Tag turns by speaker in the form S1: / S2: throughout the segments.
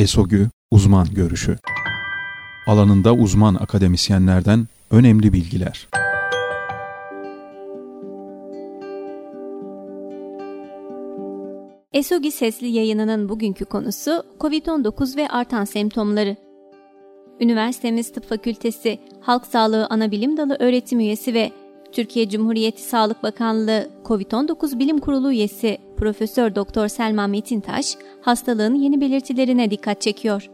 S1: ESOGÜ Uzman Görüşü Alanında uzman akademisyenlerden önemli bilgiler.
S2: ESOGİ Sesli yayınının bugünkü konusu COVID-19 ve artan semptomları. Üniversitemiz Tıp Fakültesi Halk Sağlığı Anabilim Dalı öğretim üyesi ve Türkiye Cumhuriyeti Sağlık Bakanlığı COVID-19 Bilim Kurulu üyesi Profesör Doktor Selma Metintaş hastalığın yeni belirtilerine dikkat çekiyor.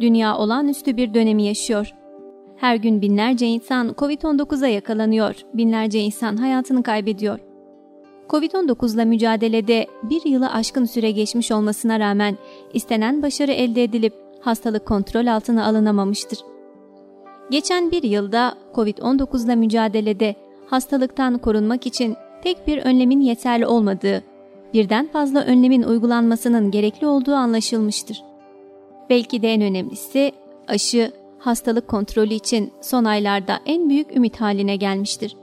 S2: Dünya olağanüstü bir dönemi yaşıyor. Her gün binlerce insan COVID-19'a yakalanıyor, binlerce insan hayatını kaybediyor. Covid-19 ile mücadelede bir yılı aşkın süre geçmiş olmasına rağmen istenen başarı elde edilip hastalık kontrol altına alınamamıştır. Geçen bir yılda Covid-19 ile mücadelede hastalıktan korunmak için tek bir önlemin yeterli olmadığı, birden fazla önlemin uygulanmasının gerekli olduğu anlaşılmıştır. Belki de en önemlisi aşı hastalık kontrolü için son aylarda en büyük ümit haline gelmiştir.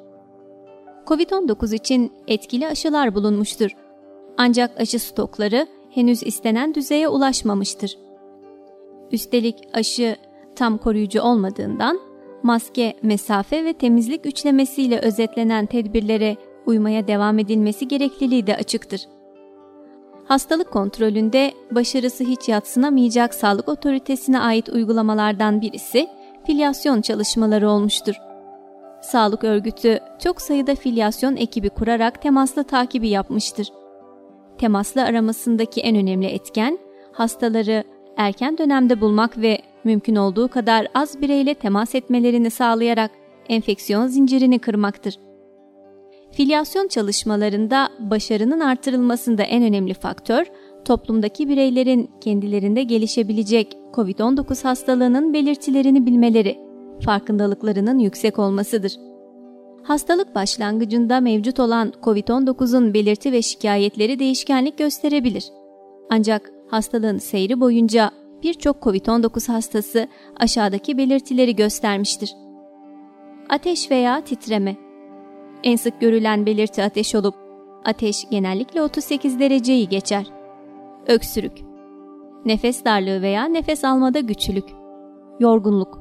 S2: Covid-19 için etkili aşılar bulunmuştur. Ancak aşı stokları henüz istenen düzeye ulaşmamıştır. Üstelik aşı tam koruyucu olmadığından maske, mesafe ve temizlik üçlemesiyle özetlenen tedbirlere uymaya devam edilmesi gerekliliği de açıktır. Hastalık kontrolünde başarısı hiç yatsınamayacak sağlık otoritesine ait uygulamalardan birisi filyasyon çalışmaları olmuştur. Sağlık örgütü çok sayıda filyasyon ekibi kurarak temaslı takibi yapmıştır. Temaslı aramasındaki en önemli etken hastaları erken dönemde bulmak ve mümkün olduğu kadar az bireyle temas etmelerini sağlayarak enfeksiyon zincirini kırmaktır. Filyasyon çalışmalarında başarının artırılmasında en önemli faktör, toplumdaki bireylerin kendilerinde gelişebilecek COVID-19 hastalığının belirtilerini bilmeleri, farkındalıklarının yüksek olmasıdır. Hastalık başlangıcında mevcut olan COVID-19'un belirti ve şikayetleri değişkenlik gösterebilir. Ancak hastalığın seyri boyunca birçok COVID-19 hastası aşağıdaki belirtileri göstermiştir. Ateş veya titreme. En sık görülen belirti ateş olup, ateş genellikle 38 dereceyi geçer. Öksürük. Nefes darlığı veya nefes almada güçlük Yorgunluk.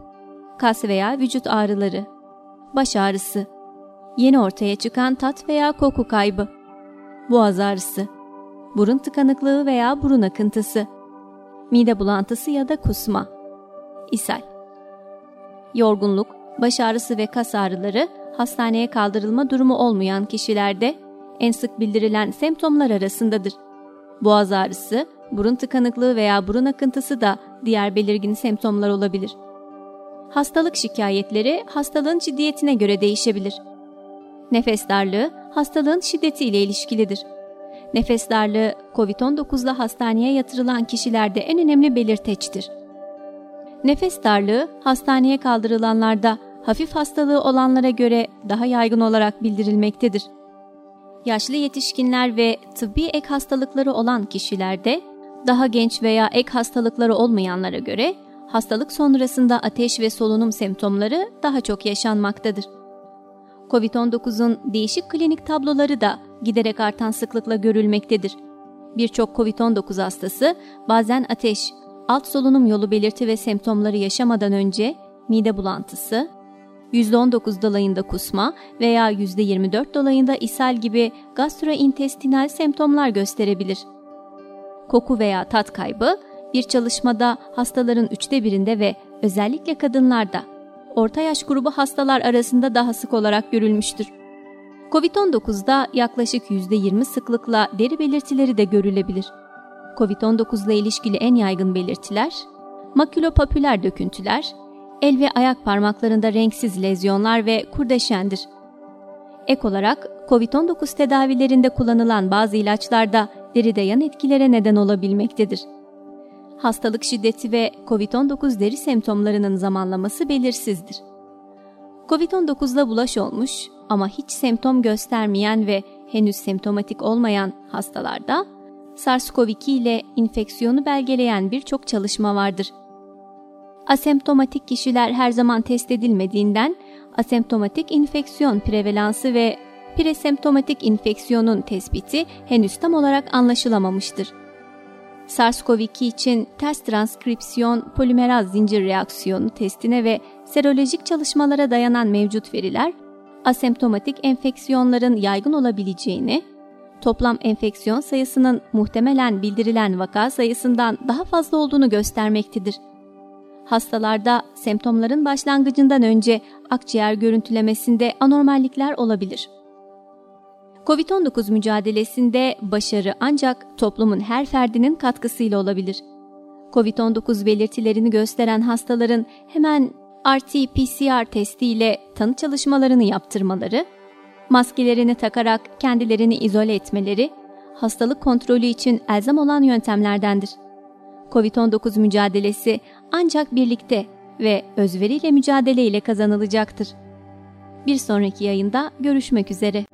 S2: Kas veya vücut ağrıları. Baş ağrısı. Yeni ortaya çıkan tat veya koku kaybı. Boğaz ağrısı. Burun tıkanıklığı veya burun akıntısı mide bulantısı ya da kusma, ishal. Yorgunluk, baş ağrısı ve kas ağrıları hastaneye kaldırılma durumu olmayan kişilerde en sık bildirilen semptomlar arasındadır. Boğaz ağrısı, burun tıkanıklığı veya burun akıntısı da diğer belirgin semptomlar olabilir. Hastalık şikayetleri hastalığın ciddiyetine göre değişebilir. Nefes darlığı hastalığın şiddeti ile ilişkilidir. Nefes darlığı COVID-19 ile hastaneye yatırılan kişilerde en önemli belirteçtir. Nefes darlığı hastaneye kaldırılanlarda hafif hastalığı olanlara göre daha yaygın olarak bildirilmektedir. Yaşlı yetişkinler ve tıbbi ek hastalıkları olan kişilerde daha genç veya ek hastalıkları olmayanlara göre hastalık sonrasında ateş ve solunum semptomları daha çok yaşanmaktadır. COVID-19'un değişik klinik tabloları da giderek artan sıklıkla görülmektedir. Birçok COVID-19 hastası bazen ateş, alt solunum yolu belirti ve semptomları yaşamadan önce mide bulantısı, %19 dolayında kusma veya %24 dolayında ishal gibi gastrointestinal semptomlar gösterebilir. Koku veya tat kaybı bir çalışmada hastaların üçte birinde ve özellikle kadınlarda orta yaş grubu hastalar arasında daha sık olarak görülmüştür. Covid-19'da yaklaşık %20 sıklıkla deri belirtileri de görülebilir. Covid-19 ile ilişkili en yaygın belirtiler, makülopapüler döküntüler, el ve ayak parmaklarında renksiz lezyonlar ve kurdeşendir. Ek olarak COVID-19 tedavilerinde kullanılan bazı ilaçlarda deride yan etkilere neden olabilmektedir. Hastalık şiddeti ve COVID-19 deri semptomlarının zamanlaması belirsizdir. COVID-19'la bulaş olmuş ama hiç semptom göstermeyen ve henüz semptomatik olmayan hastalarda SARS-CoV-2 ile infeksiyonu belgeleyen birçok çalışma vardır. Asemptomatik kişiler her zaman test edilmediğinden asemptomatik infeksiyon prevalansı ve presemptomatik infeksiyonun tespiti henüz tam olarak anlaşılamamıştır. SARS-CoV-2 için ters transkripsiyon polimeraz zincir reaksiyonu testine ve serolojik çalışmalara dayanan mevcut veriler, asemptomatik enfeksiyonların yaygın olabileceğini, toplam enfeksiyon sayısının muhtemelen bildirilen vaka sayısından daha fazla olduğunu göstermektedir. Hastalarda semptomların başlangıcından önce akciğer görüntülemesinde anormallikler olabilir. COVID-19 mücadelesinde başarı ancak toplumun her ferdinin katkısıyla olabilir. COVID-19 belirtilerini gösteren hastaların hemen RT-PCR testiyle tanı çalışmalarını yaptırmaları, maskelerini takarak kendilerini izole etmeleri, hastalık kontrolü için elzem olan yöntemlerdendir. COVID-19 mücadelesi ancak birlikte ve özveriyle mücadele ile kazanılacaktır. Bir sonraki yayında görüşmek üzere.